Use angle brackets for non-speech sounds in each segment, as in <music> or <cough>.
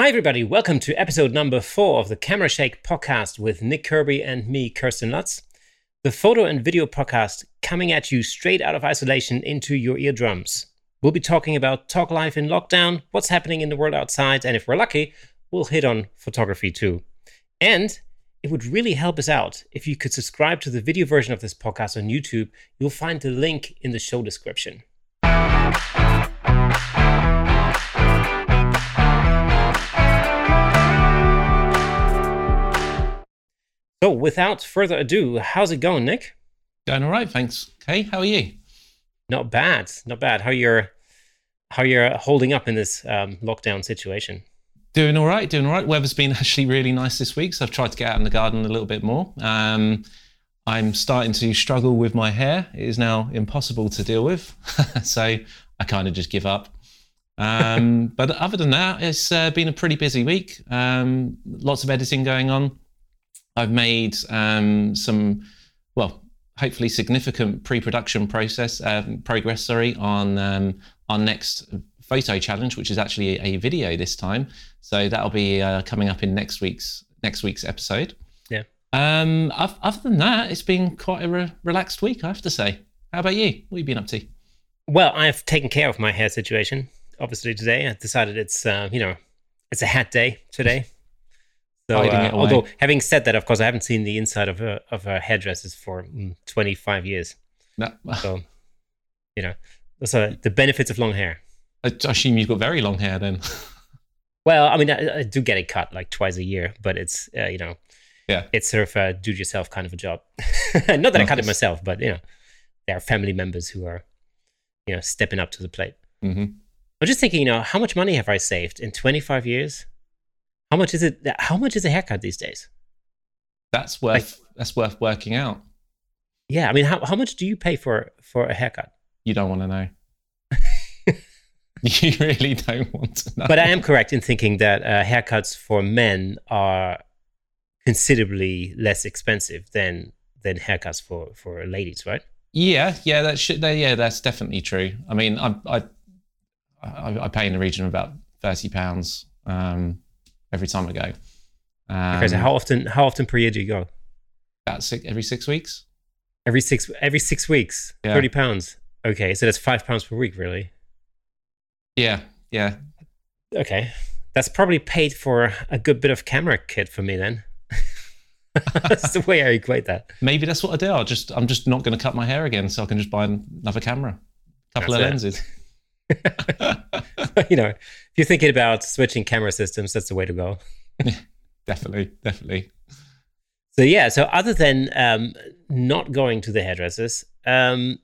Hi, everybody. Welcome to episode number four of the Camera Shake podcast with Nick Kirby and me, Kirsten Lutz. The photo and video podcast coming at you straight out of isolation into your eardrums. We'll be talking about talk life in lockdown, what's happening in the world outside, and if we're lucky, we'll hit on photography too. And it would really help us out if you could subscribe to the video version of this podcast on YouTube. You'll find the link in the show description. So, without further ado, how's it going, Nick? Going all right, thanks. Hey, how are you? Not bad, not bad. How you're how you're holding up in this um, lockdown situation? Doing all right, doing all right. Weather's been <laughs> actually really nice this week, so I've tried to get out in the garden a little bit more. Um, I'm starting to struggle with my hair. It is now impossible to deal with, <laughs> so I kind of just give up. Um, <laughs> but other than that, it's uh, been a pretty busy week. Um, lots of editing going on. I've made um, some, well, hopefully significant pre-production process um, progress. Sorry, on um, our next photo challenge, which is actually a video this time. So that'll be uh, coming up in next week's next week's episode. Yeah. Um. Other than that, it's been quite a re- relaxed week, I have to say. How about you? What have you been up to? Well, I've taken care of my hair situation. Obviously, today I decided it's uh, you know it's a hat day today. So, uh, although having said that, of course, I haven't seen the inside of her of her hairdressers for mm, 25 years. No. so, you know, are the benefits of long hair. I assume you've got very long hair then. <laughs> well, I mean, I, I, do get it cut like twice a year, but it's uh, you know, yeah, it's sort of a do-it-yourself kind of a job. <laughs> Not that no, I cut it myself, but you know, there are family members who are, you know, stepping up to the plate. Mm-hmm. I'm just thinking, you know, how much money have I saved in 25 years? How much is it? How much is a haircut these days? That's worth. Like, that's worth working out. Yeah, I mean, how how much do you pay for for a haircut? You don't want to know. <laughs> you really don't want to know. But I am correct in thinking that uh, haircuts for men are considerably less expensive than than haircuts for for ladies, right? Yeah, yeah, that should. Yeah, that's definitely true. I mean, I I I, I pay in the region of about thirty pounds. Um, every time I go. Um, okay, so how often? How often per year do you go? About six, every six weeks. Every six every six weeks, yeah. thirty pounds. Okay, so that's five pounds per week, really. Yeah, yeah. Okay, that's probably paid for a good bit of camera kit for me then. <laughs> that's the way I equate that. Maybe that's what I do. I'll just I'm just not going to cut my hair again, so I can just buy another camera, a couple that's of lenses. <laughs> <laughs> you know, if you're thinking about switching camera systems, that's the way to go. <laughs> definitely, definitely. So yeah, so other than um, not going to the hairdressers, um,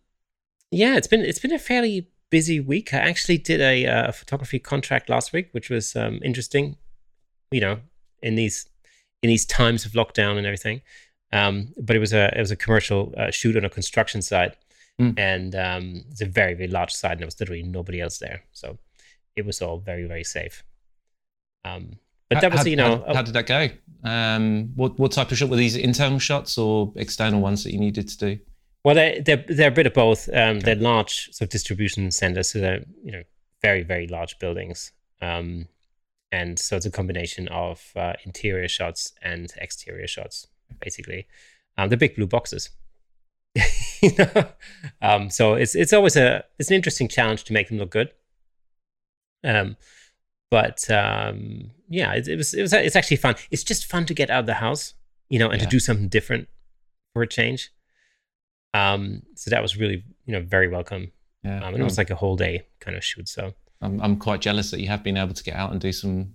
yeah, it's been it's been a fairly busy week. I actually did a, uh, photography contract last week, which was um, interesting. You know, in these in these times of lockdown and everything. Um, but it was a it was a commercial uh, shoot on a construction site, Mm. And um, it's a very, very large site, and there was literally nobody else there. So it was all very, very safe. Um, but that was, how, you know, how, how, did that go? Um, what what type of shot were these internal shots or external ones that you needed to do? Well, they they're, they're a bit of both. Um, okay. They're large sort of distribution centers, so they're you know very very large buildings. Um, and so it's a combination of uh, interior shots and exterior shots, basically. Um, the big blue boxes. <laughs> you know? um, so it's it's always a it's an interesting challenge to make them look good. Um, but um, yeah, it, it, was it was it's actually fun. It's just fun to get out of the house, you know, and yeah. to do something different for a change. Um, so that was really you know very welcome. Yeah, um, and it was like a whole day kind of shoot. So I'm I'm quite jealous that you have been able to get out and do some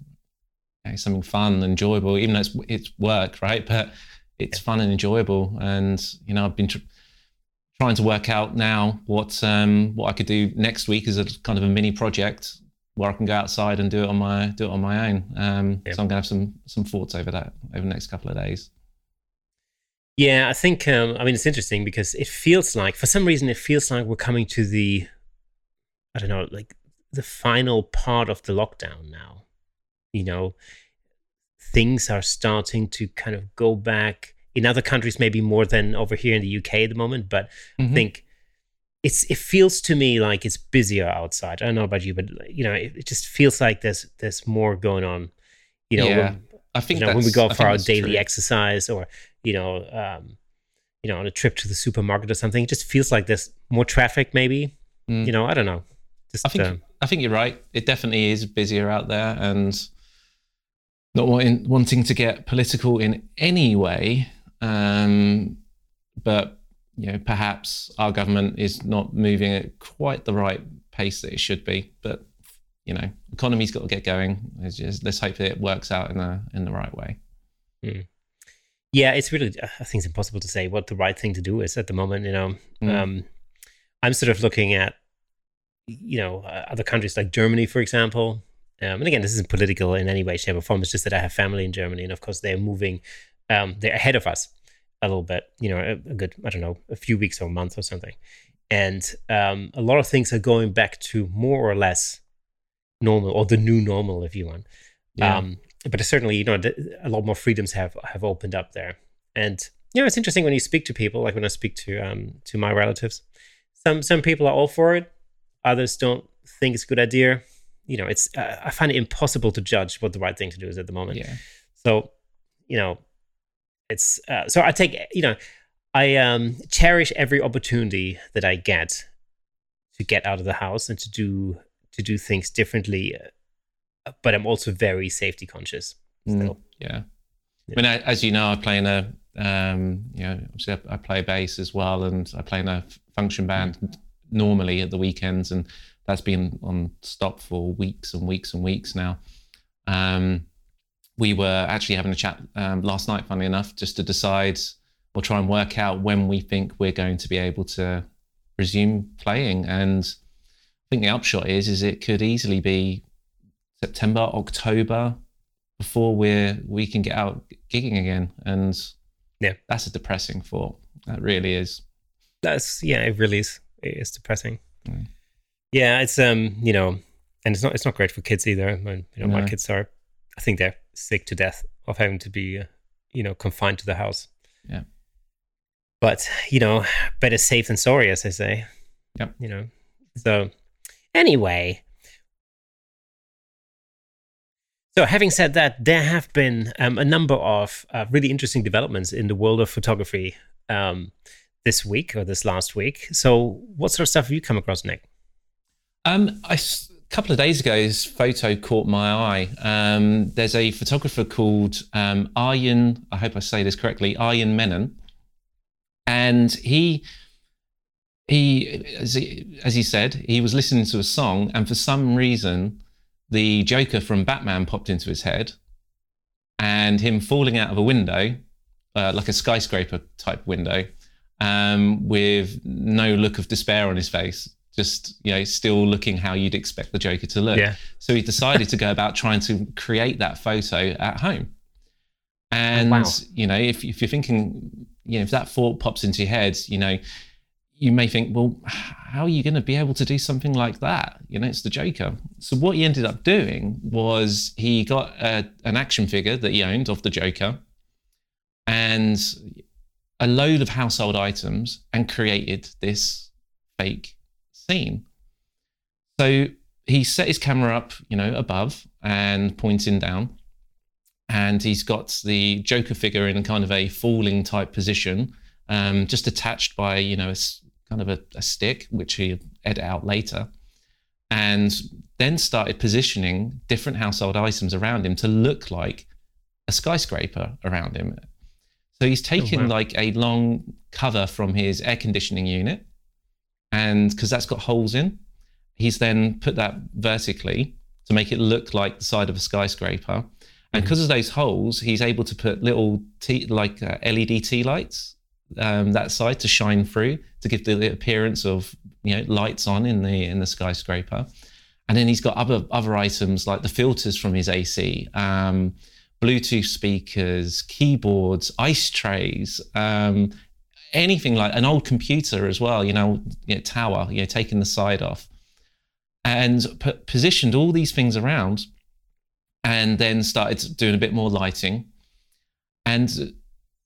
you know, something fun, and enjoyable, even though it's it's work, right? But it's yeah. fun and enjoyable, and you know I've been. Tr- trying to work out now what um, what I could do next week as a kind of a mini project where I can go outside and do it on my do it on my own. Um, So I'm gonna have some some thoughts over that over the next couple of days. Yeah, I think um, I mean it's interesting because it feels like for some reason it feels like we're coming to the I don't know like the final part of the lockdown now. You know, things are starting to kind of go back in other countries maybe more than over here in the UK at the moment, but mm-hmm. I think it's it feels to me like it's busier outside. I don't know about you, but you know, it, it, just feels like there's there's more going on. You know, Yeah. when, I think you know, when we go for our daily true. exercise or you know um, you know on a trip to the supermarket or something it just feels like there's more traffic maybe Mm. you know i don't know just I think uh, I think you're right. It definitely is busier out there, and not wanting wanting to get political in any way. Um, but you know, perhaps our government is not moving at quite the right pace that it should be. But you know, economy's got to get going. It's just, let's hope that it works out in the in the right way. yeah it's really i think it's impossible to say what the right thing to do is at the moment you know Mm. um, i'm sort of looking at you know uh, other countries like germany for example um, and again this isn't political in any way shape or form it's just that i have family in germany and of course they're moving um, they're ahead of us a little bit you know a, a good i don't know a few weeks or a month or something and um, a lot of things are going back to more or less normal or the new normal if you want Yeah. um, but certainly, you know, a lot more freedoms have have opened up there, and you know, it's interesting when you speak to people. Like when I speak to um to my relatives, some some people are all for it, others don't think it's a good idea. You know, it's uh, I find it impossible to judge what the right thing to do is at the moment. yeah. So, you know, it's uh, so I take you know, I um cherish every opportunity that I get to get out of the house and to do to do things differently. uh, But I'm also very safety conscious. Mm, yeah. Yeah. I mean, I- as you know, I play in a, um, you know, obviously I, I play bass as well, and I play in a function band normally at the weekends, and that's been on stop for weeks and weeks and weeks now. Um, we were actually having a chat um, last night, funny enough, just to decide or try and work out when we think we're going to be able to resume playing. And I think the upshot is, is it could easily be September, October before we're we can get out gigging again. And Yeah. that's a depressing thought. That really is. That's yeah, it really is. It is depressing. Mm. Yeah, it's um, you know, and it's not it's not great for kids either. You know, my kids are, I think they're sick to death of having to be, uh, you know, confined to the house. Yeah. But you know, better safe than sorry, as I say. Yep. You know, so anyway. So, having said that, there have been um, a number of uh, really interesting developments in the world of photography um, this week or this last week. So, what sort of stuff have you come across, Nick? Um, I couple of days ago, this photo caught my eye. Um, there's a photographer called um, Arjen. I hope I say this correctly. Arjen Menon, and he he as, he as he said he was listening to a song, and for some reason, the Joker from Batman popped into his head, and him falling out of a window, uh, like a skyscraper type window, um, with no look of despair on his face, just you know, still looking how you'd expect the Joker to look. Yeah. So he decided to go about trying to create that photo at home. And oh, wow. you know, if if you're thinking, you know, if that thought pops into your head, you know, you may think, well, how are you going to be able to do something like that? You know, it's the Joker. So what he ended up doing was he got a, an action figure that he owned of the Joker, and a load of household items, and created this fake scene. So he set his camera up, you know, above and pointing down. And he's got the Joker figure in kind of a falling type position, um, just attached by, you know, a, kind of a, a stick, which he edit out later. And then started positioning different household items around him to look like a skyscraper around him. So he's taken wow. like a long cover from his air conditioning unit, and because that's got holes in, he's then put that vertically to make it look like the side of a skyscraper. And because of those holes, he's able to put little t- like uh, LED tea lights um, that side to shine through to give the, the appearance of you know lights on in the in the skyscraper. And then he's got other other items like the filters from his AC, um, Bluetooth speakers, keyboards, ice trays, um, anything like an old computer as well. You know, you know tower, you know, taking the side off, and p- positioned all these things around, and then started doing a bit more lighting, and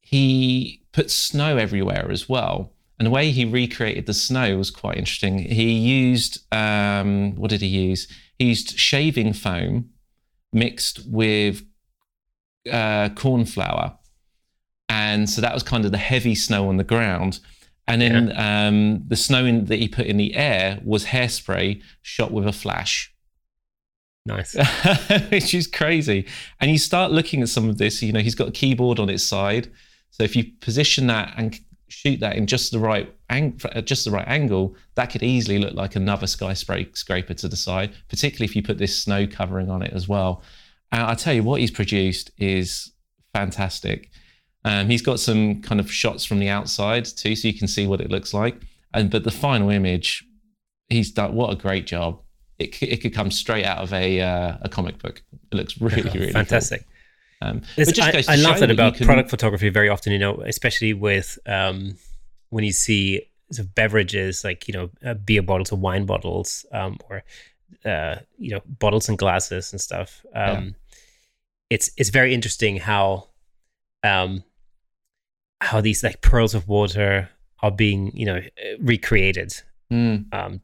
he put snow everywhere as well. And the way he recreated the snow was quite interesting. He used um, what did he use? He used shaving foam mixed with uh, corn flour, and so that was kind of the heavy snow on the ground. And then yeah. um, the snow in, that he put in the air was hairspray shot with a flash. Nice. <laughs> Which is crazy. And you start looking at some of this, you know, he's got a keyboard on its side. So if you position that and shoot that in just the right ang- just the right angle, that could easily look like another skyscraper to the side, particularly if you put this snow covering on it as well. And I tell you what he's produced is fantastic. Um, he's got some kind of shots from the outside too, so you can see what it looks like. And but the final image, he's done what a great job. It, it could come straight out of a uh, a comic book. It looks really <laughs> really fantastic. Cool. Um, I, I love that about can... product photography very often. You know, especially with um, when you see sort of beverages like you know uh, beer bottles or wine bottles um, or uh, you know bottles and glasses and stuff. Um, yeah. It's it's very interesting how um, how these like pearls of water are being you know recreated mm. um,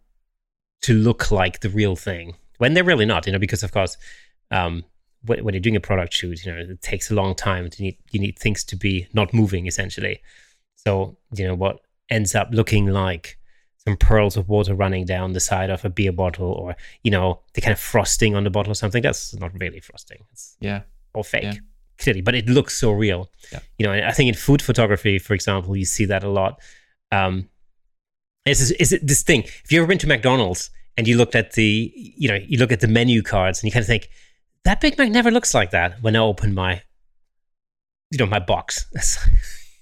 to look like the real thing when they're really not you know because of course um, when, when, you're doing a product shoot you know it takes a long time you need you need things to be not moving essentially. So you know what ends up looking like some pearls of water running down the side of a beer bottle or you know the kind of frosting on the bottle or something that's not really frosting. It's yeah. or fake. Yeah clearly, but it looks so real. Yeah. You know, I think in food photography, for example, you see that a lot. Um, is is it this thing? If you ever been to McDonald's and you looked at the, you know, you look at the menu cards and you kind of think that Big Mac never looks like that when I open my, you know, my box. <laughs>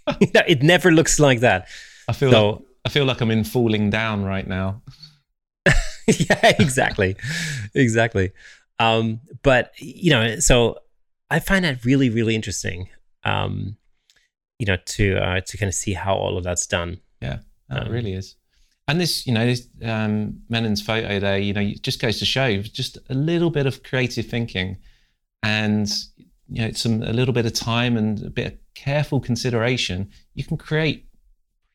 <laughs> it never looks like that. I feel so, like, I feel like I'm in falling down right now. <laughs> yeah, exactly, exactly. Um, but you know, so I find that really, really interesting. Um, you know, to uh, to kind of see how all of that's done. Yeah, that um, really is. And this, you know, this um, Menon's photo there, you know, just goes to show just a little bit of creative thinking, and you know, some a little bit of time and a bit of careful consideration. You can create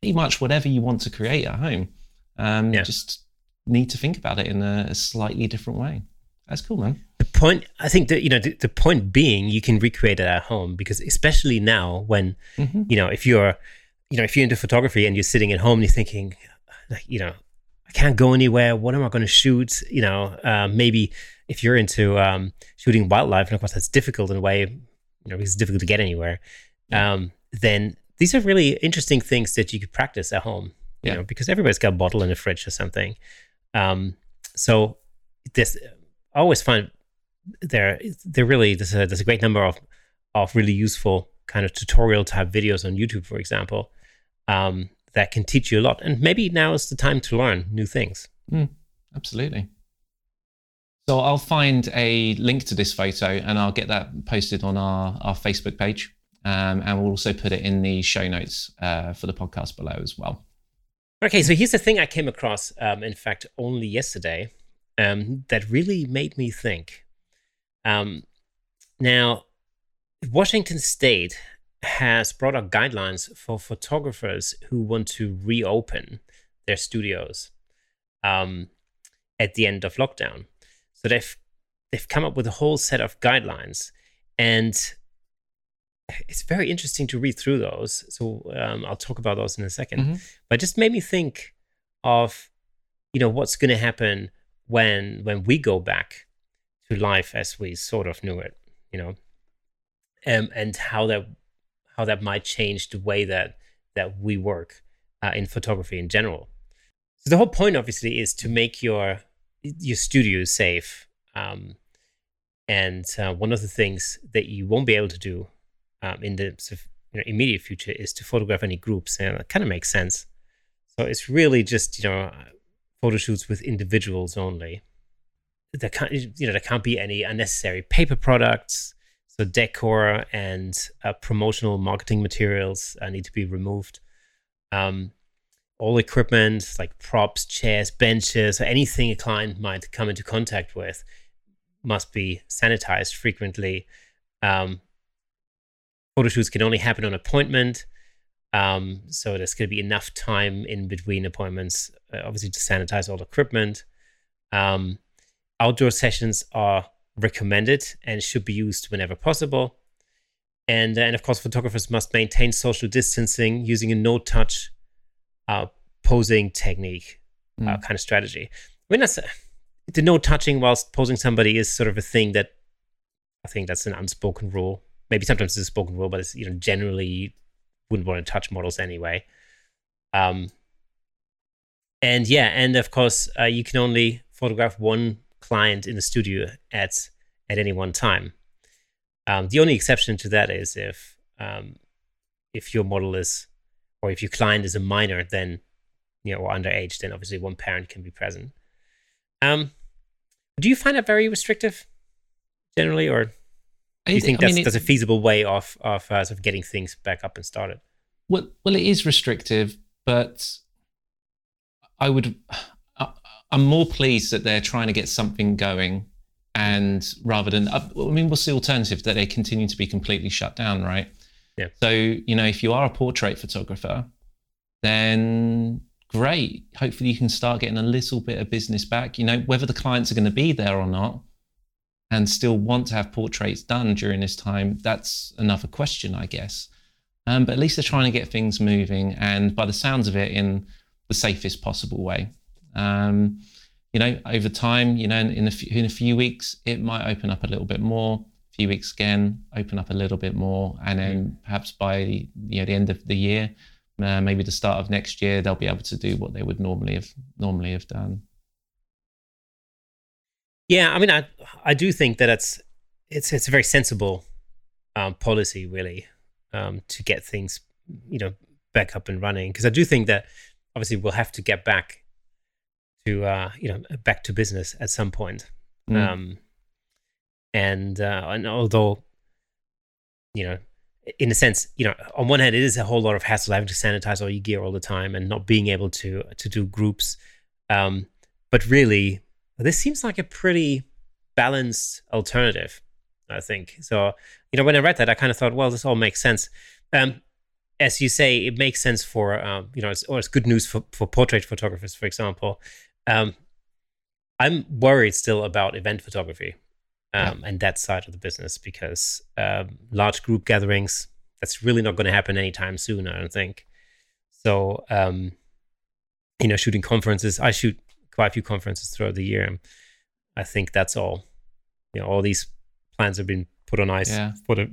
pretty much whatever you want to create at home. Um, yeah. Just need to think about it in a, a slightly different way. That's cool, man. The point i think that you know the, the, point being you can recreate it at home because especially now when mm-hmm. you know if you're you know if you're into photography and you're sitting at home and you're thinking like you know i can't go anywhere. What am i going to shoot? You know uh, maybe if you're into um, shooting wildlife and of course that's difficult in a way you know it's difficult to get anywhere um, then these are really interesting things that you could practice at home you yeah. know because everybody's got a bottle in the fridge or something. Um, so this I always find there there really there's a, there's a great number of of really useful kind of tutorial type videos on YouTube, for example, um, that can teach you a lot. And maybe now is the time to learn new things. Mm, absolutely. So I'll find a link to this photo and I'll get that posted on our, our Facebook page. Um, and we'll also put it in the show notes uh, for the podcast below as well. Okay, so here's the thing I came across, um, in fact, only yesterday um, that really made me think. Um, now, Washington State has brought out guidelines for photographers who want to reopen their studios um, at the end of lockdown. So they've they've come up with a whole set of guidelines, and it's very interesting to read through those. So um, I'll talk about those in a 2nd mm-hmm. But just made me think of you know what's going to happen when when we go back to life as we sort of knew it, you know, um, and how that how that might change the way that that we work uh, in photography in general. So the whole point, obviously, is to make your your studio safe. Um, and uh, one of the things that you won't be able to do um, in the you know, immediate future is to photograph any groups, and it kind of makes sense. So it's really just you know photo shoots with individuals only. There can't you know there can't be any unnecessary paper products. So decor and uh, promotional marketing materials uh, need to be removed. Um, all equipment like props chairs benches or anything a client might come into contact with must be sanitized frequently. Um, photo shoots can only happen on appointment um, so there's going to be enough time in between appointments uh, obviously to sanitize all equipment um, Outdoor sessions are recommended and should be used whenever possible. and and of course, photographers must maintain social distancing using a no-touch uh, posing technique mm. uh, kind of strategy. I mean, that's the no touching whilst posing somebody is sort of a thing that I think that's an unspoken rule. Maybe sometimes it's a spoken rule, but it's you know generally wouldn't want to touch models anyway. Um, and yeah, and of course, uh, you can only photograph one client in the studio at at any one time. Um, the only exception to that is if um, if your model is or if your client is a minor, then you know, or underage, then obviously one parent can be present. Um, do you find that very restrictive generally, or do you think that's, I mean, that's a feasible way of of uh, sort of getting things back up and started? Well, well, it is restrictive, but I would. I'm more pleased that they're trying to get something going, and rather than, I mean, what's the alternative that they continue to be completely shut down, right? Yeah. So you know, if you are a portrait photographer, then great. Hopefully, you can start getting a little bit of business back. You know, whether the clients are going to be there or not, and still want to have portraits done during this time, that's another question, I guess. Um, but at least they're trying to get things moving, and by the sounds of it, in the safest possible way. Um, you know, over time, you know, in, in, a few, in a few weeks, it might open up a little bit more. A few weeks again, open up a little bit more, and then perhaps by you know the end of the year, uh, maybe the start of next year, they'll be able to do what they would normally have normally have done. Yeah, I mean, I I do think that it's it's it's a very sensible um, policy, really, um, to get things you know back up and running. Because I do think that obviously we'll have to get back to uh, you know back to business at some point. Mm. Um, and uh, and although you know in a sense, you know, on one hand, it is a whole lot of hassle having to sanitize all your gear all the time and not being able to to do groups. Um, but really, this seems like a pretty balanced alternative. I think so. You know, when I read that, I kind of thought, well, this all makes sense. Um, as you say, it makes sense for um, you know, it's, or it's good news for for portrait photographers, for example. Um, I'm worried still about event photography um, yeah. and that side of the business because um, large group gatherings that's really not going to happen anytime soon. I don't think. So um, you know, shooting conferences. I shoot quite a few conferences throughout the year. And I think that's all. You know, all these plans have been put on ice yeah. for the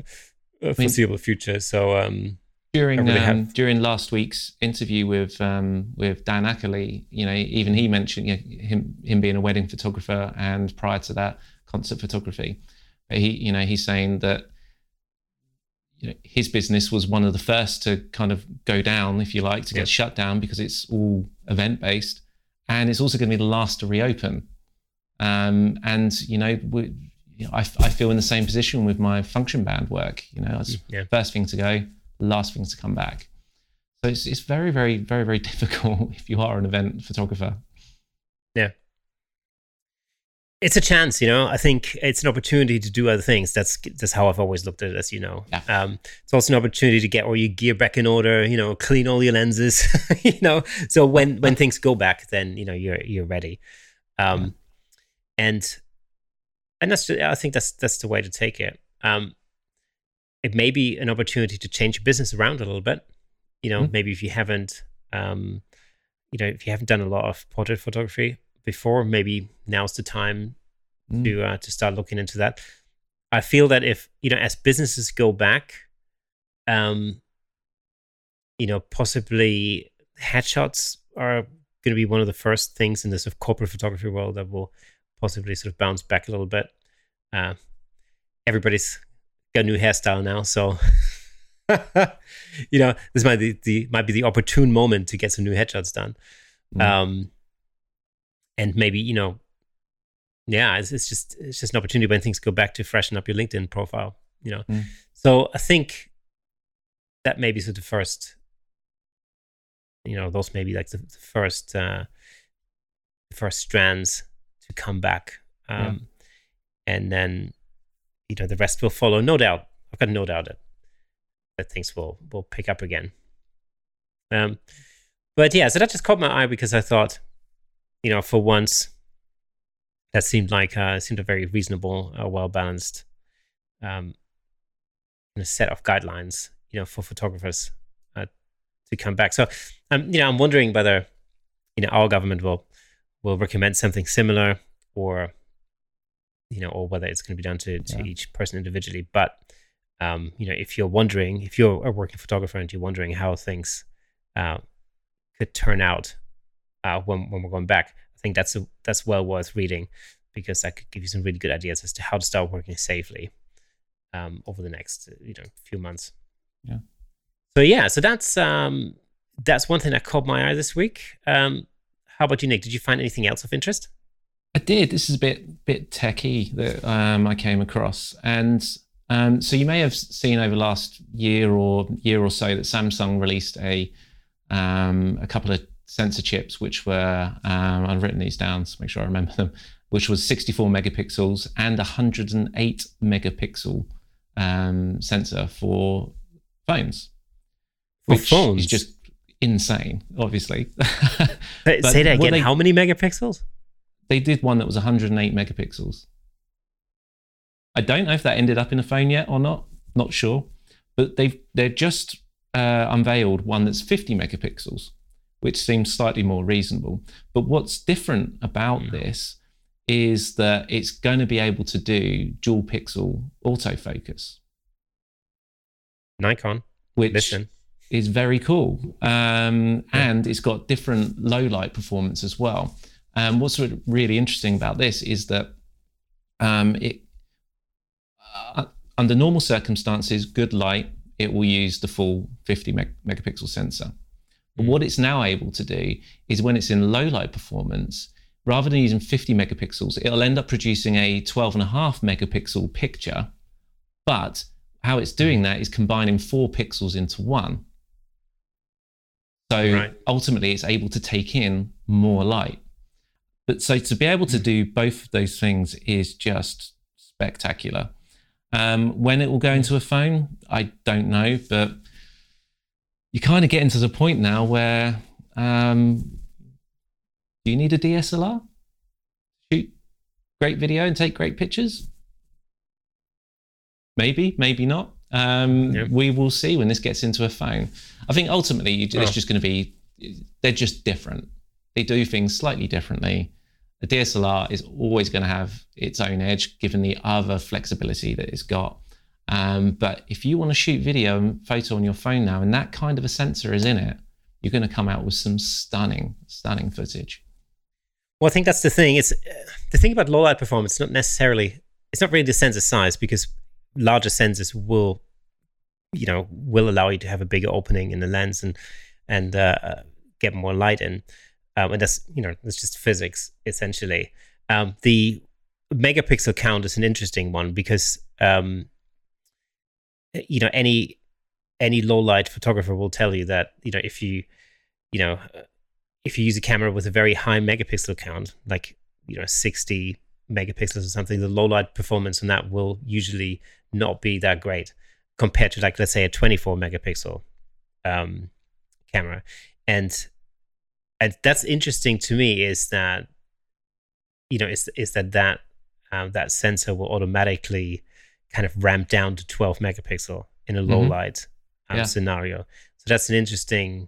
foreseeable I mean, future. So um, during really um, during last week's interview with um, with Dan Ackerley, you know, even he mentioned you know, him him being a wedding photographer, and prior to that, concert photography. But he, you know, he's saying that you know, his business was one of the first to kind of go down, if you like, to get shut down because it's all event based, and it's also going to be the last to reopen. Um, and you know, we, you know I, I, feel in the same position with my function band work. You know, it's yeah. first thing to go, last thing to come back. So it's, it's very, very, very, very <laughs> difficult if you are an event photographer. Yeah it's a chance, you know. I think it's an opportunity to do other things. That's that's how I've always looked at it, as you know. Yeah. Um, it's also an opportunity to get all your gear back in order. You know, clean all your lenses. <laughs> you know, so when when things go back, then you know you're you're ready. Um, and and that's I think that's that's the way to take it. Um, it may be an opportunity to change your business around a little bit. You know, mm-hmm. maybe if you haven't, um, you know, if you haven't done a lot of portrait photography, before. Maybe now's the time mm. to uh, to start looking into that. I feel that if you know, as businesses go back, um, you know, possibly headshots are going to be one of the first things in this sort of corporate photography world that will possibly sort of bounce back a little bit. Uh, everybody's got a new hairstyle now, so <laughs> you know this might be the might be the opportune moment to get some new headshots done. Mm. Um, and maybe you know yeah it's, it's, just it's just an opportunity when things go back to freshen up your linkedin profile you know mm. so i think that maybe is the first you know those maybe like the, the first uh the first strands to come back um yeah. and then you know the rest will follow no doubt i've got no doubt that that things will will pick up again um but yeah so that just caught my eye because i thought you know, for once, that seemed like uh, seemed a very reasonable, uh, well balanced um, a set of guidelines, you know, for photographers uh, to come back. So, um, you know, I'm wondering whether you know our government will will recommend something similar, or you know, or whether it's going to be done to, to yeah. each person individually. But um, you know, if you're wondering, if you're a working photographer and you're wondering how things uh, could turn out uh, when when we're going back, I think that's a, that's well worth reading because that could give you some really good ideas as to how to start working safely um, over the next you know few months. Yeah. So yeah, so that's um, that's one thing that caught my eye this week. Um, how about you, Nick? Did you find anything else of interest? I did. This is a bit bit techy that um, I came across, and um, so you may have seen over the last year or year or so that Samsung released a um, a couple of sensor chips, which were um, I've written these down to make sure I remember them, which was 64 megapixels and 108 megapixel um, sensor for phones. For phones, is just insane, obviously. <laughs> Say that again. They, How many megapixels? They did one that was 108 megapixels. I don't know if that ended up in a phone yet or not. Not sure, but they've they're just uh, unveiled one that's 50 megapixels, which seems slightly more reasonable. But what's different about mm. this is that it's going to be able to do dual pixel autofocus. Nikon, which Listen. is very cool, um, yeah. and it's got different low light performance as well. Um, what's really interesting about this is that um, it, uh, under normal circumstances, good light, it will use the full 50 meg- megapixel sensor. But mm. what it's now able to do is when it's in low light performance, rather than using 50 megapixels, it'll end up producing a 12 and a half megapixel picture. But how it's doing mm. that is combining four pixels into one. So right. ultimately, it's able to take in more light. But so to be able to mm. do both of those things is just spectacular. Um, when it will go into a phone, I don't know, but you kind of get into the point now where um, do you need a DSLR? Shoot great video and take great pictures? Maybe, maybe not. Um, yep. We will see when this gets into a phone. I think ultimately it's oh. just going to be, they're just different. They do things slightly differently. A DSLR is always going to have its own edge given the other flexibility that it's got. Um, but if you want to shoot video and photo on your phone now, and that kind of a sensor is in it, you're going to come out with some stunning, stunning footage. Well, I think that's the thing. It's the thing about low light performance. Not necessarily. It's not really the sensor size because larger sensors will, you know, will allow you to have a bigger opening in the lens and and uh, uh, get more light in. Um, and that's you know that's just physics essentially. Um, the megapixel count is an interesting one because um, you know any any low light photographer will tell you that you know if you you know if you use a camera with a very high megapixel count, like you know 60 megapixels or something, the low light performance on that will usually not be that great compared to like let's say a 24 megapixel um, camera, and and that's interesting to me is that you know is is that that um, that sensor will automatically kind of ramp down to 12 megapixel in a low mm-hmm. light um, yeah. scenario. So that's an interesting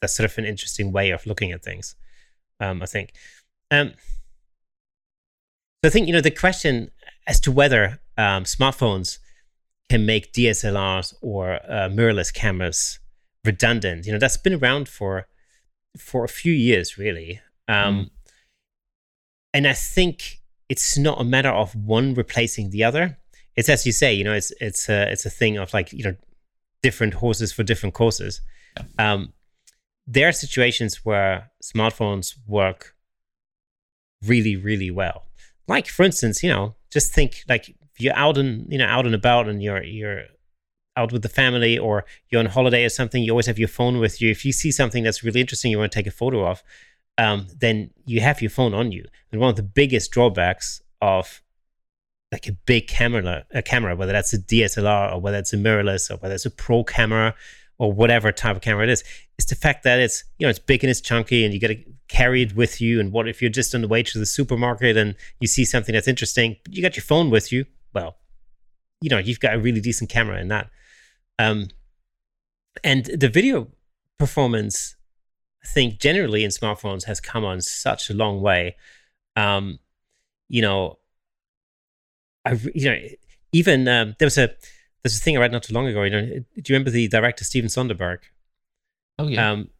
that's sort of an interesting way of looking at things. Um, I think. Um, so I think you know the question as to whether um, smartphones can make DSLRs or uh, mirrorless cameras redundant. You know that's been around for for a few years, really. Um, mm. And I think it's not a matter of one replacing the other. It's as you say, you know, it's it's a it's a thing of like you know different horses for different courses. Yeah. Um, there are situations where smartphones work really, really well. Like for instance, you know, just think like you're out and you know out and about and you're you're out with the family or you're on holiday or something, you always have your phone with you. If you see something that's really interesting, you want to take a photo of, um, then you have your phone on you. And one of the biggest drawbacks of like a big camera, a camera, whether that's a DSLR or whether it's a mirrorless or whether it's a pro camera or whatever type of camera it is, is the fact that it's you know it's big and it's chunky and you got to carry it with you. And what if you're just on the way to the supermarket and you see something that's interesting, but you got your phone with you? Well, you know you've got a really decent camera in that. Um, and the video performance, I think generally in smartphones has come on such a long way. Um, you know, I you know even um, there was a there's a thing I read not too long ago. You know, do you remember the director Steven Soderbergh? Oh yeah. Um,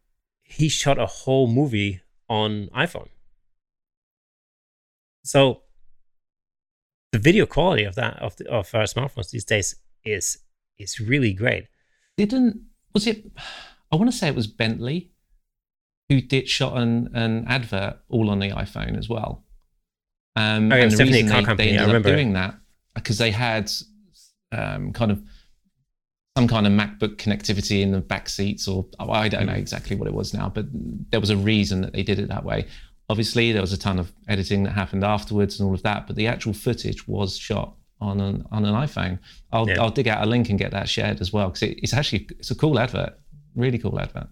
he shot a whole movie on iPhone. So the video quality of that of the, of our smartphones these days is is really great. Didn't was it? I want to say it was Bentley who did shot an an advert all on the iPhone as well. Um, Oh, yeah, and the reason they, company, they I ended up remember it. doing that because they had um, kind of some kind of MacBook connectivity in the back seats, or oh, I don't know exactly what it was now, but there was a reason that they did it that way. Obviously, there was a ton of editing that happened afterwards and all of that, but the actual footage was shot on an on an iPhone. I'll Yeah. I'll dig out a link and get that shared as well because it, it's actually it's a cool advert, really cool advert.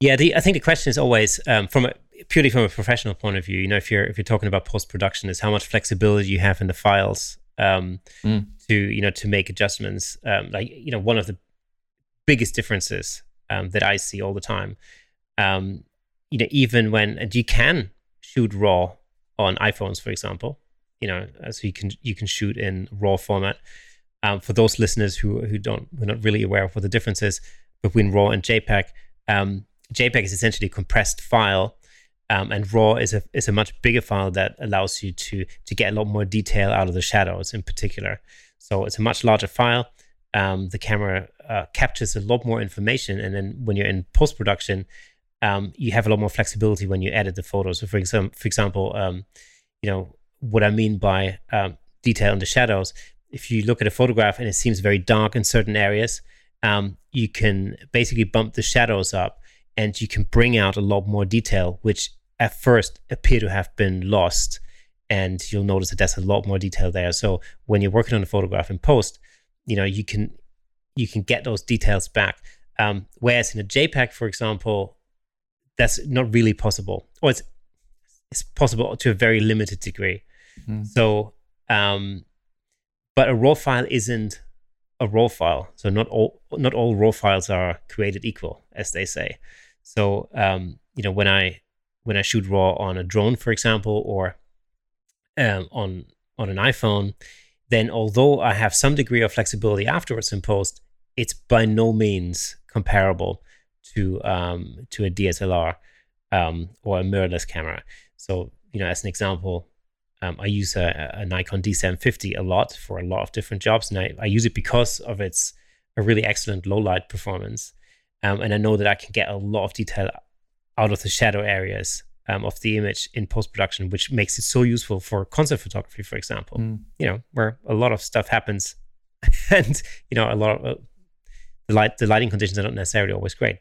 Yeah, the, I think the question is always um, from a purely from a professional point of view. You know, if you're if you're talking about post production, is how much flexibility you have in the files um, Mm. to you know to make adjustments. Um, like you know, one of the biggest differences um, that I see all the time. Um, you know, even when and you can shoot raw on iPhones, for example. You know, uh, so you can you can shoot in raw format. Um, for those listeners who who don't who are not really aware of what the difference is between raw and JPEG, um, JPEG is essentially a compressed file, um, and RAW is a is a much bigger file that allows you to to get a lot more detail out of the shadows in particular. So it's a much larger file. Um, the camera uh, captures a lot more information, and then when you're in post production, um, you have a lot more flexibility when you edit the photos. So for example, for example, um, you know what I mean by um, detail in the shadows. If you look at a photograph and it seems very dark in certain areas, um, you can basically bump the shadows up and you can bring out a lot more detail, which at first appear to have been lost. And you'll notice that there's a lot more detail there. So when you're working on a photograph in post, you know you can you can get those details back. Um, whereas in a JPEG, for example, that's not really possible, or it's it's possible to a very limited degree. Mhm. So, um, but a raw file isn't a raw file. So not all not all raw files are created equal, as they say. So um, you know when I when I shoot raw on a drone, for example, or um, on on an iPhone, then although I have some degree of flexibility afterwards in post, it's by no means comparable to um, to a DSLR um, or a mirrorless camera. So you know, as an example, um, I use a, a Nikon D750 a lot for a lot of different jobs, and I, I use it because of its a really excellent low light performance. Um, and I know that I can get a lot of detail out of the shadow areas um, of the image in post production, which makes it so useful for concert photography, for example. Mm. You know, where a lot of stuff happens, <laughs> and you know, a lot of uh, the light, the lighting conditions are not necessarily always great.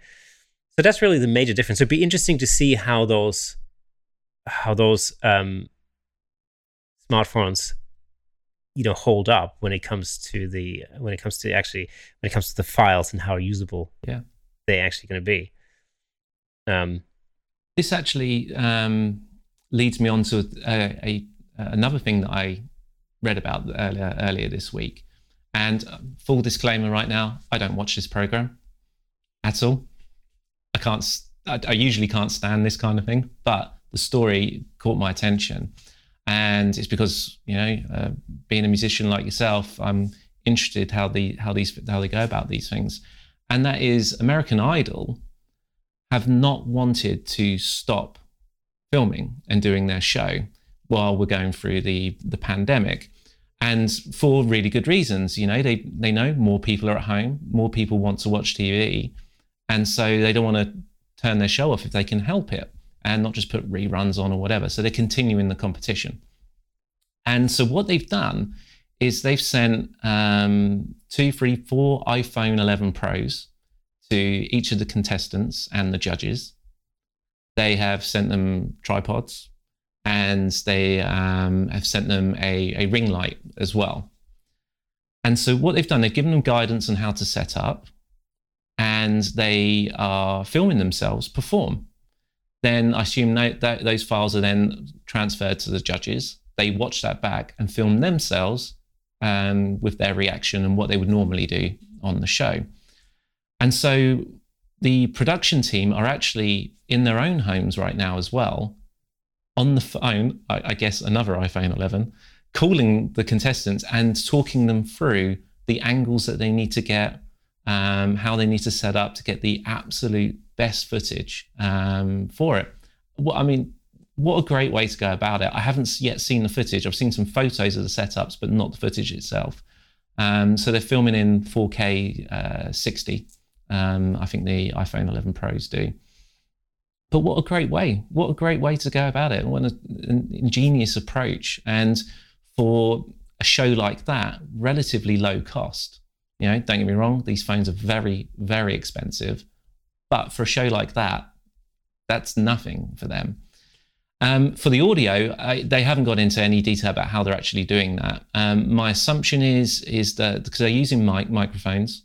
So that's really the major difference. It'd be interesting to see how those how those um, smartphones you know hold up when it comes to the when it comes to actually when it comes to the files and how usable Yeah. they actually going to be um This actually um, leads me on to a, a another thing that I read about earlier earlier this week. And uh, full disclaimer, right now, I don't watch this program at all. I can't. I, I usually can't stand this kind of thing, but the story caught my attention, and it's because you know, uh, being a musician like yourself, I'm interested how the how these how they go about these things, and that is American Idol have not wanted to stop filming and doing their show while we're going through the the pandemic. And for really good reasons you know they they know more people are at home more people want to watch tv and so they don't want to turn their show off if they can help it and not just put reruns on or whatever so they're continuing the competition and so what they've done is they've sent um, two three four iphone 11 pros to each of the contestants and the judges. They have sent them tripods and they um, have sent them a, a ring light as well. And so, what they've done, they've given them guidance on how to set up and they are filming themselves perform. Then I assume that, those files are then transferred to the judges. They watch that back and film themselves um, with their reaction and what they would normally do on the show. And so the production team are actually in their own homes right now as well, on the phone, I, I guess another iPhone 11, calling the contestants and talking them through the angles that they need to get, um, how they need to set up to get the absolute best footage um, for it. Well, I mean, what a great way to go about it. I haven't yet seen the footage. I've seen some photos of the setups, but not the footage itself. Um, so they're filming in 4K uh, 60. Um, I think the iPhone 11 Pros do. But what a great way! What a great way to go about it! What an ingenious approach! And for a show like that, relatively low cost. You know, don't get me wrong; these phones are very, very expensive. But for a show like that, that's nothing for them. Um, for the audio, I, they haven't got into any detail about how they're actually doing that. Um, my assumption is is that because they're using mic microphones,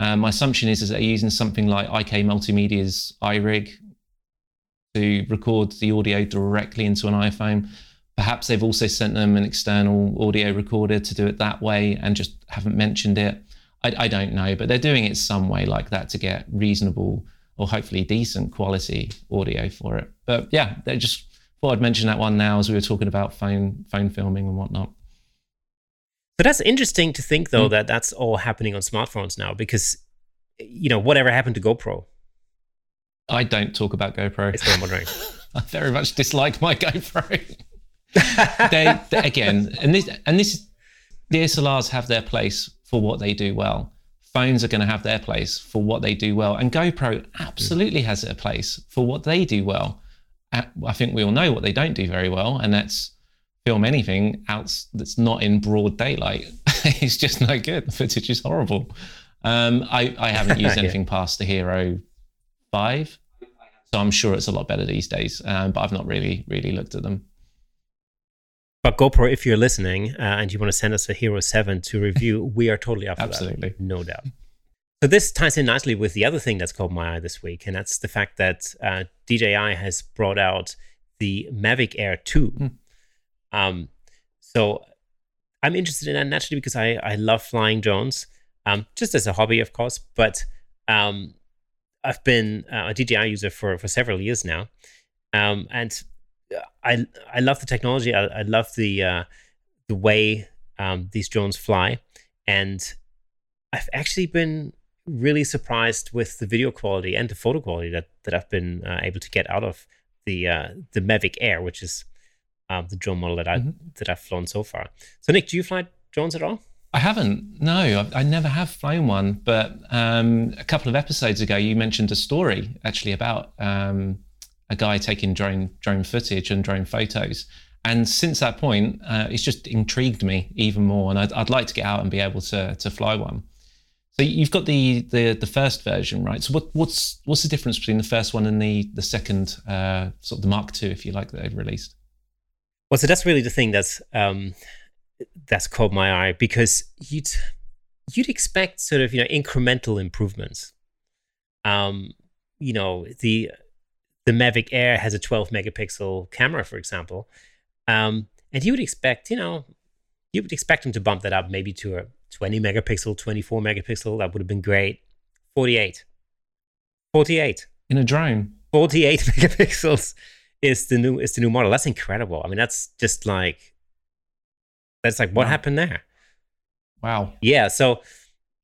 uh, my assumption is, is they're using something like IK Multimedia's iRig to record the audio directly into an iPhone. Perhaps they've also sent them an external audio recorder to do it that way and just haven't mentioned it. I, I don't know, but they're doing it some way like that to get reasonable or hopefully decent quality audio for it. But yeah, they just thought I'd mention that one now as we were talking about phone phone filming and whatnot. But that's interesting to think though mm. that that's all happening on smartphones now because you know whatever happened to GoPro. I don't talk about GoPro. It's what I'm wondering. I very much dislike my GoPro. <laughs> they, they, again, and this and this DSLRs have their place for what they do well. Phones are going to have their place for what they do well, and GoPro absolutely has their place for what they do well. I think we all know what they don't do very well, and that's film anything else that's not in broad daylight. <laughs> it's just no good. The footage is horrible. Um, I, I haven't used <laughs> anything yeah. past the Hero Five, so I'm sure it's a lot better these days. Um, but I've not really really looked at them. But GoPro, if you're listening uh, and you want to send us a Hero 7 to review, <laughs> we are totally up for that. Absolutely. that. No doubt. So this ties in nicely with the other thing that's caught my eye this week, and that's the fact that uh, DJI has brought out the Mavic Air 2. Hmm. Um, so I'm interested in that naturally because I, I love flying drones, um, just as a hobby, of course. But um, I've been uh, a DJI user for, for several years now, um, and I I love the technology. I, I love the uh, the way um, these drones fly, and I've actually been really surprised with the video quality and the photo quality that that I've been uh, able to get out of the uh, the Mavic Air, which is um, the drone model that I mm-hmm. that I've flown so far. So, Nick, do you fly drones at all? I haven't. No, I, I never have flown one. But um, a couple of episodes ago, you mentioned a story actually about um, a guy taking drone drone footage and drone photos. And since that point, uh, it's just intrigued me even more, and I'd, I'd like to get out and be able to to fly one. So you've got the the the first version, right? So what what's what's the difference between the first one and the the second uh, sort of the Mark II, if you like, that they've released? Well, so that's really the thing that's um, that's caught my eye because you'd you'd expect sort of you know incremental improvements. Um, you know the the Mavic Air has a 12 megapixel camera, for example, um, and you would expect you know you would expect them to bump that up maybe to a 20 megapixel, 24 megapixel. That would have been great. 48. 48. In a drone. 48 <laughs> megapixels is the new is the new model. That's incredible. I mean, that's just like that's like what wow. happened there? Wow. Yeah. So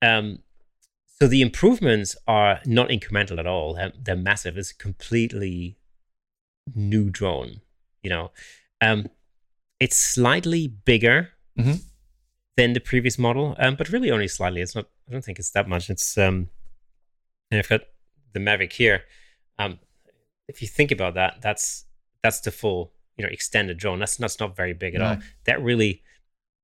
um so the improvements are not incremental at all. They're, they're massive. It's a completely new drone, you know. Um it's slightly bigger mm-hmm than the previous model, um, but really only slightly. It's not. I don't think it's that much. It's um, and I've got the Mavic here. Um, if you think about that, that's that's the full you know extended drone. That's that's not very big at all. That really,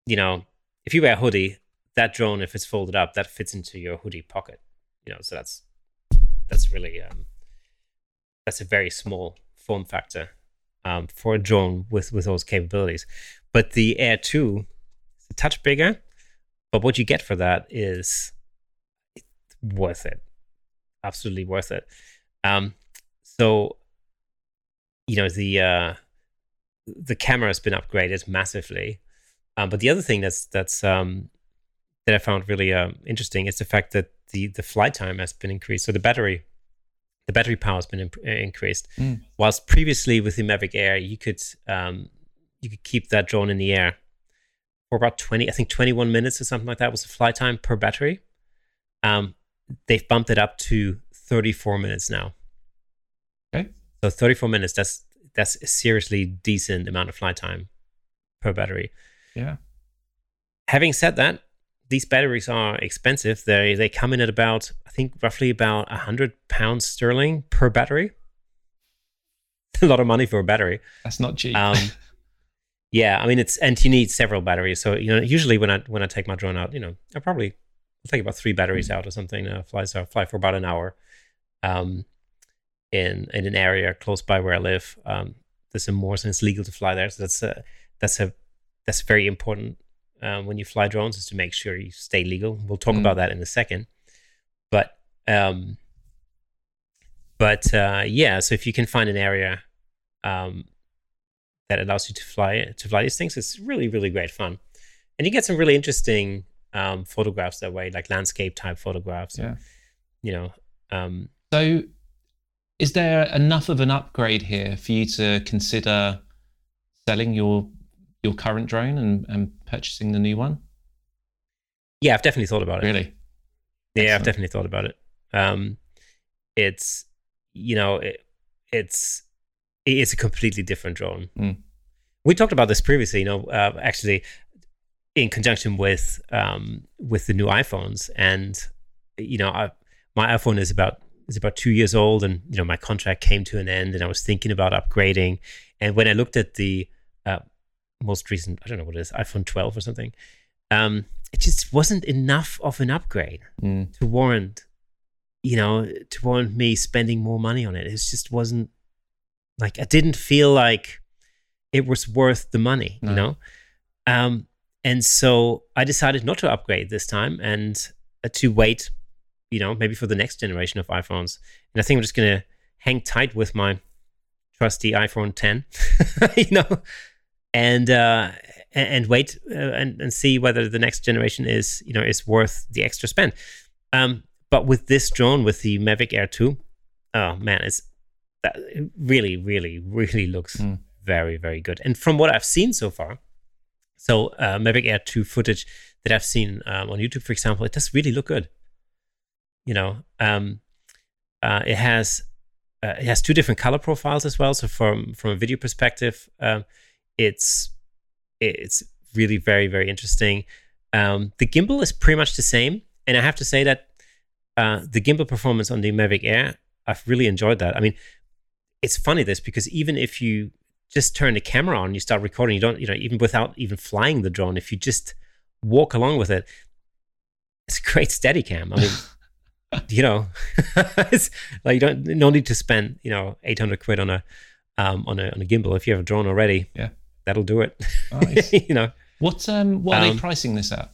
you know, if you wear a hoodie, that drone, if it's folded up, that fits into your hoodie pocket. You know, so that's that's really um, that's a very small form factor um, for a drone with with those capabilities. But the Air Two a touch bigger, but what you get for that is worth it. Absolutely worth it. Um, so, you know, the uh, the camera has been upgraded massively. Um, but the other thing that's that's um, that I found really uh, interesting is the fact that the the flight time has been increased. So the battery the battery power has been imp- uh, increased. Mm. Whilst previously with the Mavic Air, you could um, you could keep that drone in the air for about twenty, I think twenty one minutes or something like that was the flight time per battery. Um, they've bumped it up to thirty four minutes now. Okay, so thirty four minutes. That's that's a seriously decent amount of flight time per battery. Yeah. Having said that, these batteries are expensive. They they come in at about I think roughly about a hundred pounds sterling per battery. <laughs> a lot of money for a battery. That's not cheap. Um, <laughs> yeah, I mean it's and you need several batteries. So you know usually when I when I take my drone out, you know I probably take about three batteries out or something. Uh, fly so I fly for about an hour. Um, in in an area close by where I live. Um, there's a moor so it's legal to fly there. So that's a that's a that's very important um, when you fly drones is to make sure you stay legal. We'll talk mm. about that in a second. But um, but uh, yeah, so if you can find an area um, that allows you to fly to fly these things, it's really really great fun, and you get some really interesting um, photographs that way, like landscape type photographs. Yeah, you know. Um, so, is there enough of an upgrade here for you to consider selling your your current drone and, and purchasing the new one? Yeah, I've definitely thought about it. Really? Yeah, Excellent. I've definitely thought about it. Um, it's you know it, it's it's a completely different drone. Mm. We talked about this previously. You know, uh, actually, in conjunction with um, with the new iPhones, and you know, I, my iPhone is about is about two years old, and you know, my contract came to an end, and I was thinking about upgrading. And when I looked at the most recent, I don't know what it is, iPhone 12 or something. Um, it just wasn't enough of an upgrade mm. to warrant, you know, to warrant me spending more money on it. It just wasn't like I didn't feel like it was worth the money, no. you know. Um, and so I decided not to upgrade this time and uh, to wait, you know, maybe for the next generation of iPhones. And I think I'm just gonna hang tight with my trusty iPhone 10, <laughs> you know, and uh, and wait uh, and, and see whether the next generation is you know is worth the extra spend. Um, but with this drone, with the Mavic Air 2, oh man, it's that it really, really, really looks mm. very, very good. And from what I've seen so far, so uh, Mavic Air 2 footage that I've seen um, on YouTube, for example, it does really look good. You know, um, uh, it has uh, it has two different color profiles as well. So from from a video perspective, um, it's it's really very very interesting. Um, the gimbal is pretty much the same, and I have to say that uh, the gimbal performance on the Mavic Air, I've really enjoyed that. I mean, it's funny this because even if you just turn the camera on, you start recording, you don't, you know, even without even flying the drone, if you just walk along with it, it's a great steady cam. I mean, <laughs> you know, <laughs> it's like you don't no need to spend, you know, 800 quid on a um on a on a gimbal if you have a drone already. Yeah that'll do it. Nice. <laughs> you know. What um what are um, they pricing this at?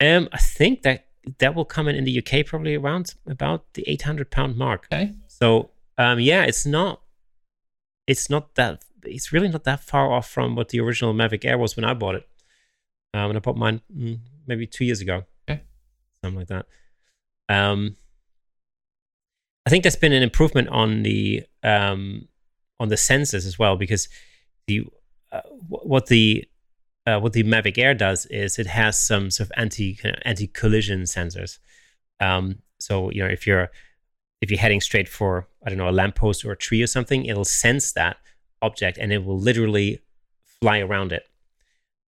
Um, I think that that will come in in the UK probably around about the 800 pound mark. Okay. So um, yeah, it's not, it's not that, it's really not that far off from what the original Mavic Air was when I bought it. Um, when I bought mine mm, maybe two years ago. Okay. Something like that. Um, I think there's been an improvement on the um on the sensors as well because the uh, what the uh, what the Mavic Air does is it has some sort of anti anti collision sensors. Um, so you know if you're if you're heading straight for I don't know a lamppost or a tree or something, it'll sense that object and it will literally fly around it.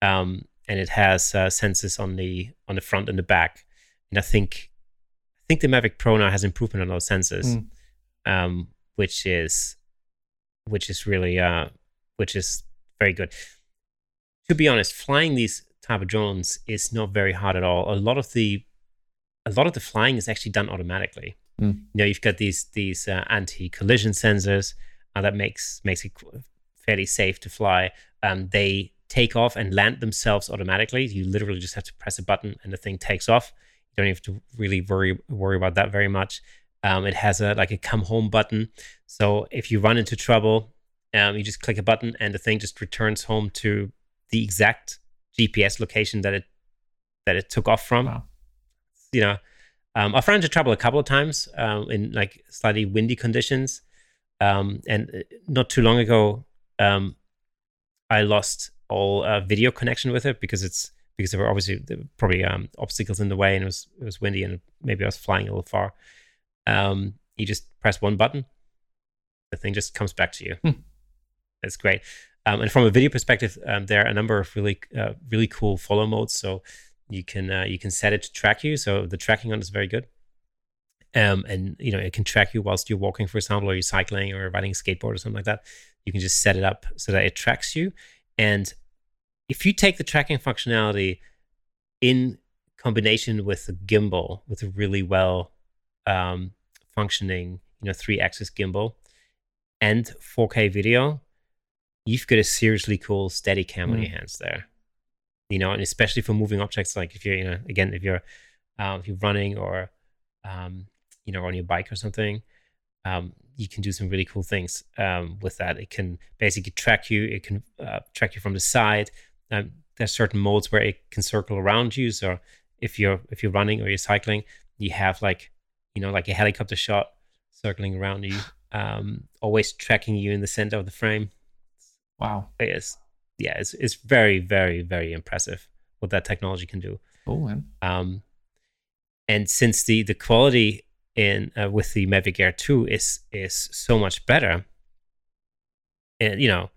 Um, and it has uh, sensors on the on the front and the back. And I think I think the Mavic Pro now has improvement on those sensors, mm. um, which is which is really uh, which is very good. To be honest, flying these type of drones is not very hard at all. A lot of the a lot of the flying is actually done automatically. Mm. You know, you've got these these uh, anti-collision sensors uh, that makes makes it fairly safe to fly. Um, they take off and land themselves automatically. You literally just have to press a button and the thing takes off. You don't have to really worry worry about that very much. Um, it has a like a come home button. So if you run into trouble, um, you just click a button and the thing just returns home to the exact GPS location that it that it took off from. Wow. You know, um, I've run into trouble a couple of times um, in like slightly windy conditions, um, and uh, not too long ago, um, I lost all uh, video connection with it because it's because there were obviously there were probably um, obstacles in the way, and it was it was windy, and maybe I was flying a little far. Um, you just press one button, the thing just comes back to you. Hmm. It's great. Um, and from a video perspective, um, there are a number of really uh, really cool follow modes. So you can uh, you can set it to track you. So the tracking on it is very good. Um, and you know it can track you whilst you're walking, for example, or you're cycling or riding a skateboard or something like that. You can just set it up so that it tracks you. And if you take the tracking functionality in combination with a gimbal, with a really well um, functioning, you know, three-axis gimbal and 4K video, you've got a seriously cool steady cam mm. on your hands there. You know, and especially for moving objects, like if you're, you know, again, if you're, um, if you're running or, um, you know, on your bike or something, um, you can do some really cool things um, with that. It can basically track you. It can uh, track you from the side. Um, there's certain modes where it can circle around you. So if you're if you're running or you're cycling, you have like you know like a helicopter shot circling around you, <sighs> um, always tracking you in the center of the frame. Wow. It is. Yeah, it's, it's very, very, very impressive what that technology can do. Oh, man. Um, and since the the quality in uh, with the Mavic Air 2 is is so much better, and you know,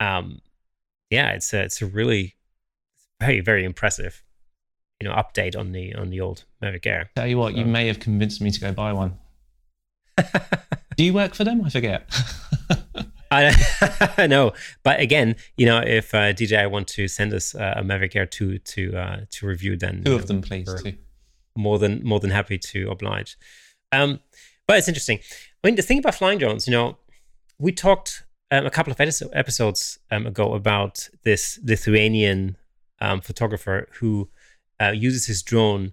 um, yeah, it's a it's a really very very impressive, you know, update on the on the old Mavic Air. Tell you what, so. you may have convinced me to go buy one. <laughs> Do you work for them? I forget. <laughs> I <laughs> know, but again, you know, if uh, DJI want to send us uh, a Mavic Air two to uh, to review, then two of them, please. Too. More than more than happy to oblige. Um, but it's interesting. I mean, the thing about flying drones, you know, we talked um, a couple of episodes um, ago about this Lithuanian um, photographer who uh, uses his drone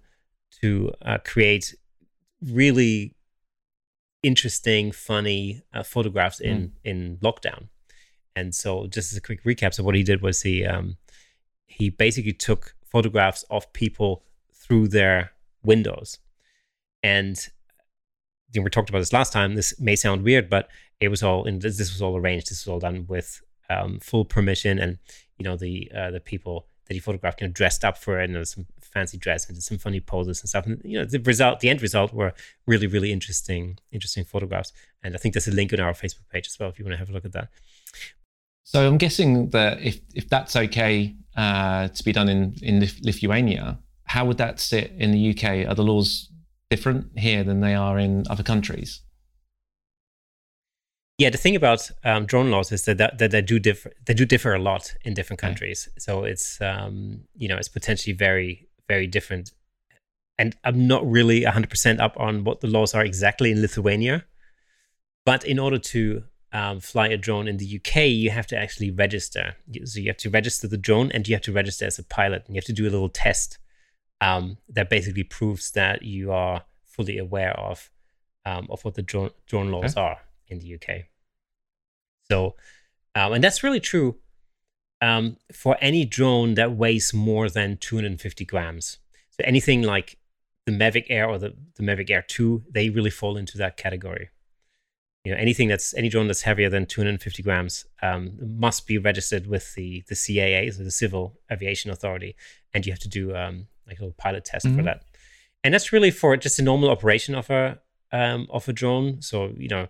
to uh, create really interesting, funny uh, photographs in mm. in lockdown. And so, just as a quick recap, so what he did was he um, he basically took photographs of people through their windows, and you know, we talked about this last time. This may sound weird, but it was all in this, this was all arranged. This was all done with um, full permission, and you know the uh, the people that he photographed, you know, dressed up for it and some fancy dress and did some funny poses and stuff. And you know, the result, the end result, were really, really interesting, interesting photographs. And I think there's a link on our Facebook page as well if you want to have a look at that. So I'm guessing that if if that's okay uh, to be done in in Lithuania, how would that sit in the UK? Are the laws different here than they are in other countries? Yeah, the thing about um, drone laws is that, that, that they do differ. They do differ a lot in different countries. Okay. So it's um, you know it's potentially very very different. And I'm not really 100% up on what the laws are exactly in Lithuania, but in order to um, fly a drone in the UK, you have to actually register. So you have to register the drone, and you have to register as a pilot. And you have to do a little test um, that basically proves that you are fully aware of um, of what the drone, drone laws okay. are in the UK. So, um, and that's really true um, for any drone that weighs more than 250 grams. So anything like the Mavic Air or the, the Mavic Air 2, they really fall into that category. You know, anything that's any drone that's heavier than 250 grams um, must be registered with the the CAA, so the Civil Aviation Authority, and you have to do um, like a little pilot test mm-hmm. for that. And that's really for just a normal operation of a um, of a drone. So you know,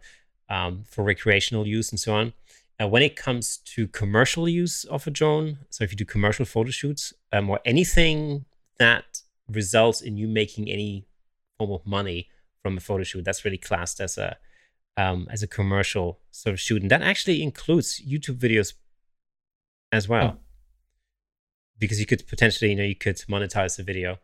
um, for recreational use and so on. Uh, when it comes to commercial use of a drone, so if you do commercial photo shoots um, or anything that results in you making any form of money from a photo shoot, that's really classed as a um, as a commercial sort of shoot, and that actually includes YouTube videos as well, oh. because you could potentially, you know, you could monetize the video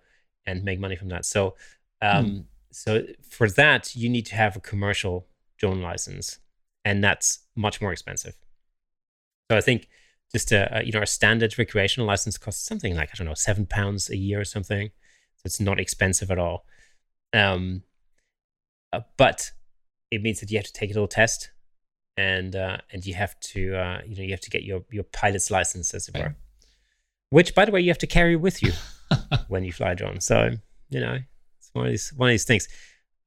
and make money from that. So, um, hmm. so for that, you need to have a commercial drone license, and that's much more expensive. So I think just a, you know a standard recreational license costs something like I don't know seven pounds a year or something. So it's not expensive at all. Um, uh, but it means that you have to take a little test, and uh, and you have to uh, you know you have to get your your pilot's license as it were. which, by the way, you have to carry with you <laughs> when you fly a drone. So you know, it's one of these one of these things.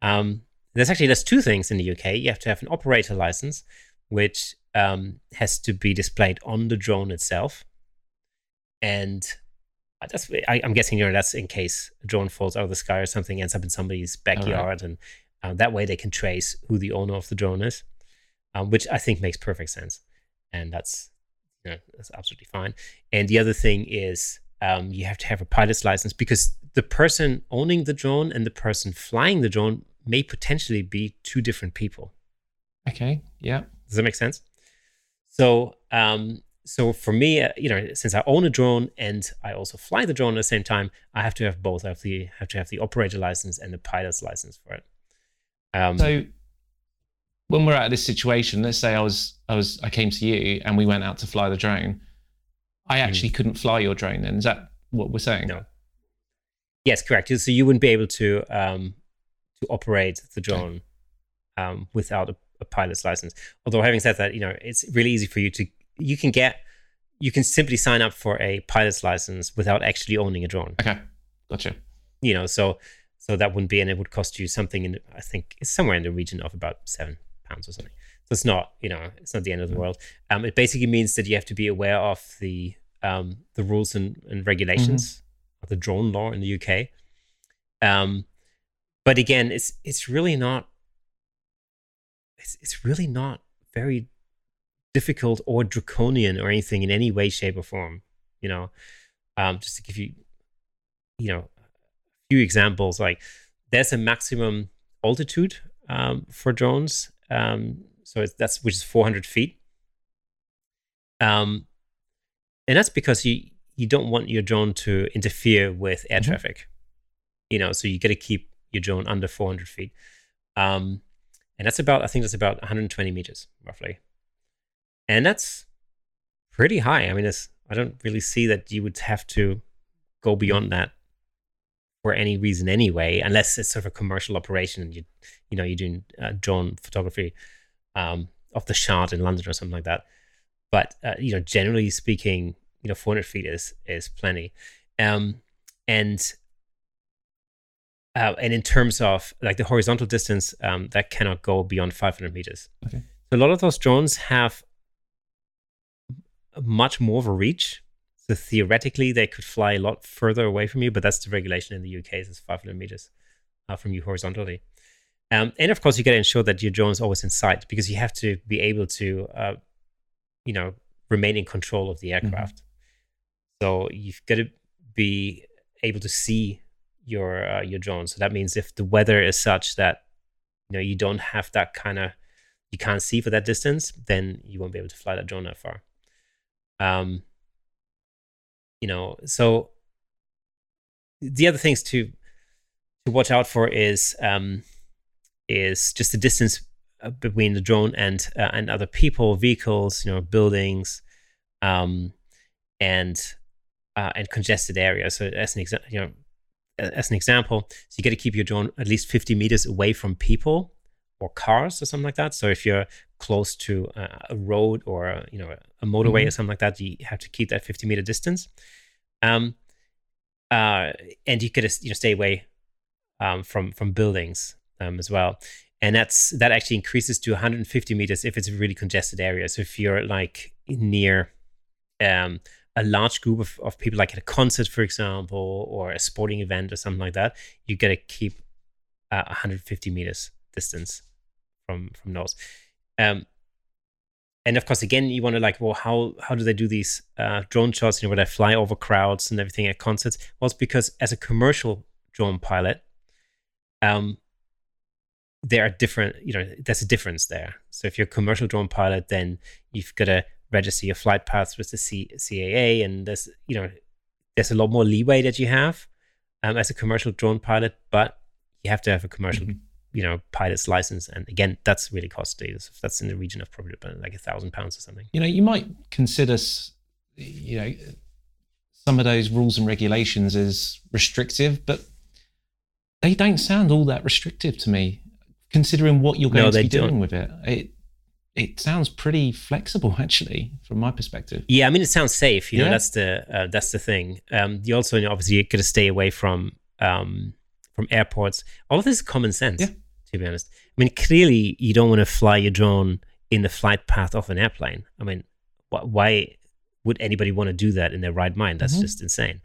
Um, there's actually there's two things in the UK. You have to have an operator license, which um, has to be displayed on the drone itself, and that's I, am guessing you know that's in case a drone falls out of the sky or something ends up in somebody's backyard, right. and uh, that way they can trace who the owner of the drone is, um, which I think makes perfect sense, and that's you know, that's absolutely fine. And the other thing is um, you have to have a pilot's license because the person owning the drone and the person flying the drone may potentially be two different people. Okay. Yeah. Does that make sense? So, um, so for me, uh, you know, since I own a drone and I also fly the drone at the same time, I have to have both. I have, the, have to have the operator license and the pilot's license for it. Um, so, when we're out of this situation, let's say I was, I was, I came to you and we went out to fly the drone. I hmm. actually mm. couldn't fly your drone. Then is that what we're saying? No. Yes, correct. So you wouldn't be able to um, to operate the drone um, without a, a, pilot's license. Although having said that, you know, it's really easy for you to you can get you can simply sign up for a pilot's license without actually owning a drone. Okay, gotcha. You know, so so that wouldn't be, and it would cost you something in I think it's somewhere in the region of about seven pounds or something. So it's not, you know, it's not the end of the mm. world. Um, it basically means that you have to be aware of the um, the rules and, and regulations mm-hmm. of the drone law in the UK. Um, but again, it's it's really not. It's it's really not very difficult or draconian or anything in any way, shape, or form. You know, um, just to give you, you know, a few examples. Like there's a maximum altitude um, for drones. Um, so it's, that's which is 400 feet. Um, and that's because you you don't want your drone to interfere with air mm-hmm. traffic. You know, so you got to keep your drone under 400 feet. Um, and that's about, I think that's about 120 meters roughly. And that's pretty high. I mean, it's, I don't really see that you would have to go beyond that for any reason anyway, unless it's sort of a commercial operation. And you, you know, you're doing uh, drone photography um, of the Shard in London or something like that. But uh, you know, generally speaking, you know, 400 feet is is plenty. Um, and uh, and in terms of like the horizontal distance, um, that cannot go beyond 500 meters. Okay. So a lot of those drones have much more of a reach. So theoretically, they could fly a lot further away from you, but that's the regulation in the UK. Is 500 meters uh, from you horizontally. Um, and of course, you got to ensure that your drone is always in sight because you have to be able to, uh, you know, remain in control of the mm-hmm. aircraft. Mm-hmm. So you've got to be able to see your uh, your drone. So that means if the weather is such that you know you don't have that kind of you can't see for that distance, then you won't be able to fly that drone that far. Um, you know, so the other things to to watch out for is um, is just the distance uh, between the drone and uh, and other people, vehicles, you know, buildings, um, and uh, and congested areas. So as an example, you know, as an example, so you got to keep your drone at least 50 meters away from people or cars or something like that. So if you're close to a road or you know a motorway mm-hmm. or something like that, you have to keep that 50 meter distance. Um, uh, and you could you know stay away um, from from buildings um, as well. And that's that actually increases to 150 meters if it's a really congested area. So if you're like near um, a large group of, of people, like at a concert, for example, or a sporting event or something like that, you got to keep uh, 150 meters distance from from those. Um, and of course, again, you want to like, well, how how do they do these uh, drone shots? You know, where they fly over crowds and everything at concerts? Well, it's because as a commercial drone pilot, um, there are different. You know, there's a difference there. So if you're a commercial drone pilot, then you've got to register your flight paths with the C- CAA, and there's you know there's a lot more leeway that you have um, as a commercial drone pilot, but you have to have a commercial mm-hmm. you know pilot's license, and again, that's really costly. That's in the region of probably like a thousand pounds or something. You know, you might consider you know some of those rules and regulations as restrictive, but they don't sound all that restrictive to me, considering what you're going no, to be don't. doing with it. it it sounds pretty flexible, actually, from my perspective. Yeah, I mean, it sounds safe. You know, that's the uh, that's the thing. Um, you also obviously you know, obviously got to stay away from um, from airports. All of this is common sense. Yeah. To be honest, I mean, clearly you don't want to fly your drone in the flight path of an airplane. I mean, wh- why would anybody want to do that in their right mind? That's Mhm. just insane.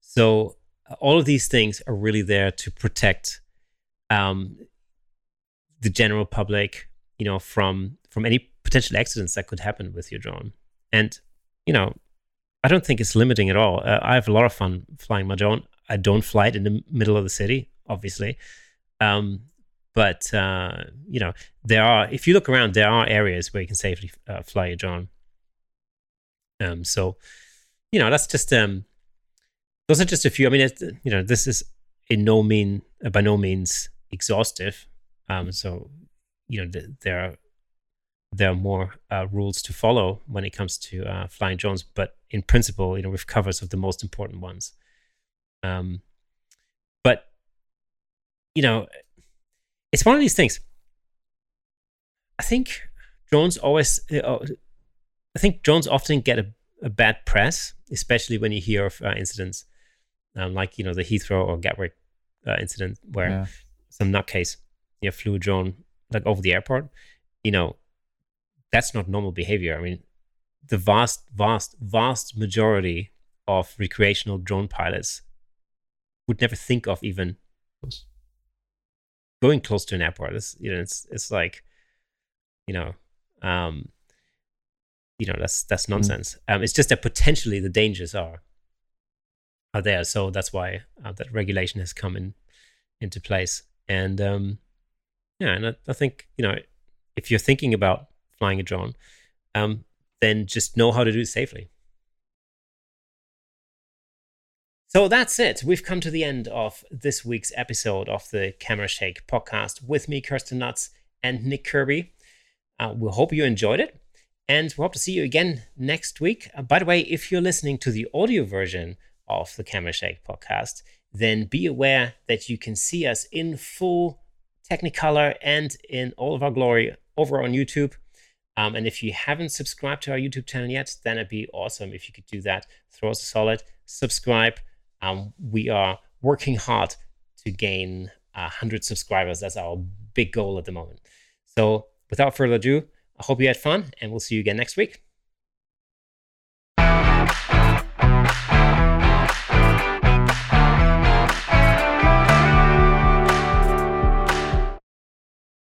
So uh, all of these things are really there to protect um, the general public, you know, from from any potential accidents that could happen with your drone. And you know, I don't think it's limiting at all. Uh, I have a lot of fun flying my drone. I don't fly it in the middle of the city, obviously. Um, but uh, you know, there are. If you look around, there are areas where you can safely uh, fly your drone. Um, so, you know, that's just um, those are just a few. I mean, you know, this is in no mean by no means exhaustive. Um, so, you know, th- there are there are more uh, rules to follow when it comes to uh, flying drones, but in principle, you know, we've covered some of the most important ones. Um, but you know, it's one of these things. I think drones always. Uh, I think drones often get a, a bad press, especially when you hear of uh, incidents um, like you know the Heathrow or Gatwick uh, incident where Yeah. some nutcase you know, flew a drone like over the airport. You know, that's not normal behavior. I mean, the vast, vast, vast majority of recreational drone pilots would never think of even going close to an airport. It's you know, it's it's like, you know, um, you know, that's that's nonsense. Um, it's just that potentially the dangers are are there. So that's why uh, that regulation has come in into place. And um, yeah, and I, I think you know, if you're thinking about flying a drone, um, then just know how to do it safely. So that's it. We've come to the end of this week's episode of the Camera Shake podcast with me, Kirsten Nuts, and Nick Kirby. Uh, we hope you enjoyed it, and we hope to see you again next week. Uh, by the way, if you're listening to the audio version of the Camera Shake podcast, then be aware that you can see us in full Technicolor and in all of our glory over on YouTube. Um, and if you haven't subscribed to our YouTube channel yet, then it'd be awesome if you could do that. Throw us a solid subscribe. Um, we are working hard to gain uh, 100 subscribers. That's our big goal at the moment. So, without further ado, I hope you had fun, and we'll see you again next week.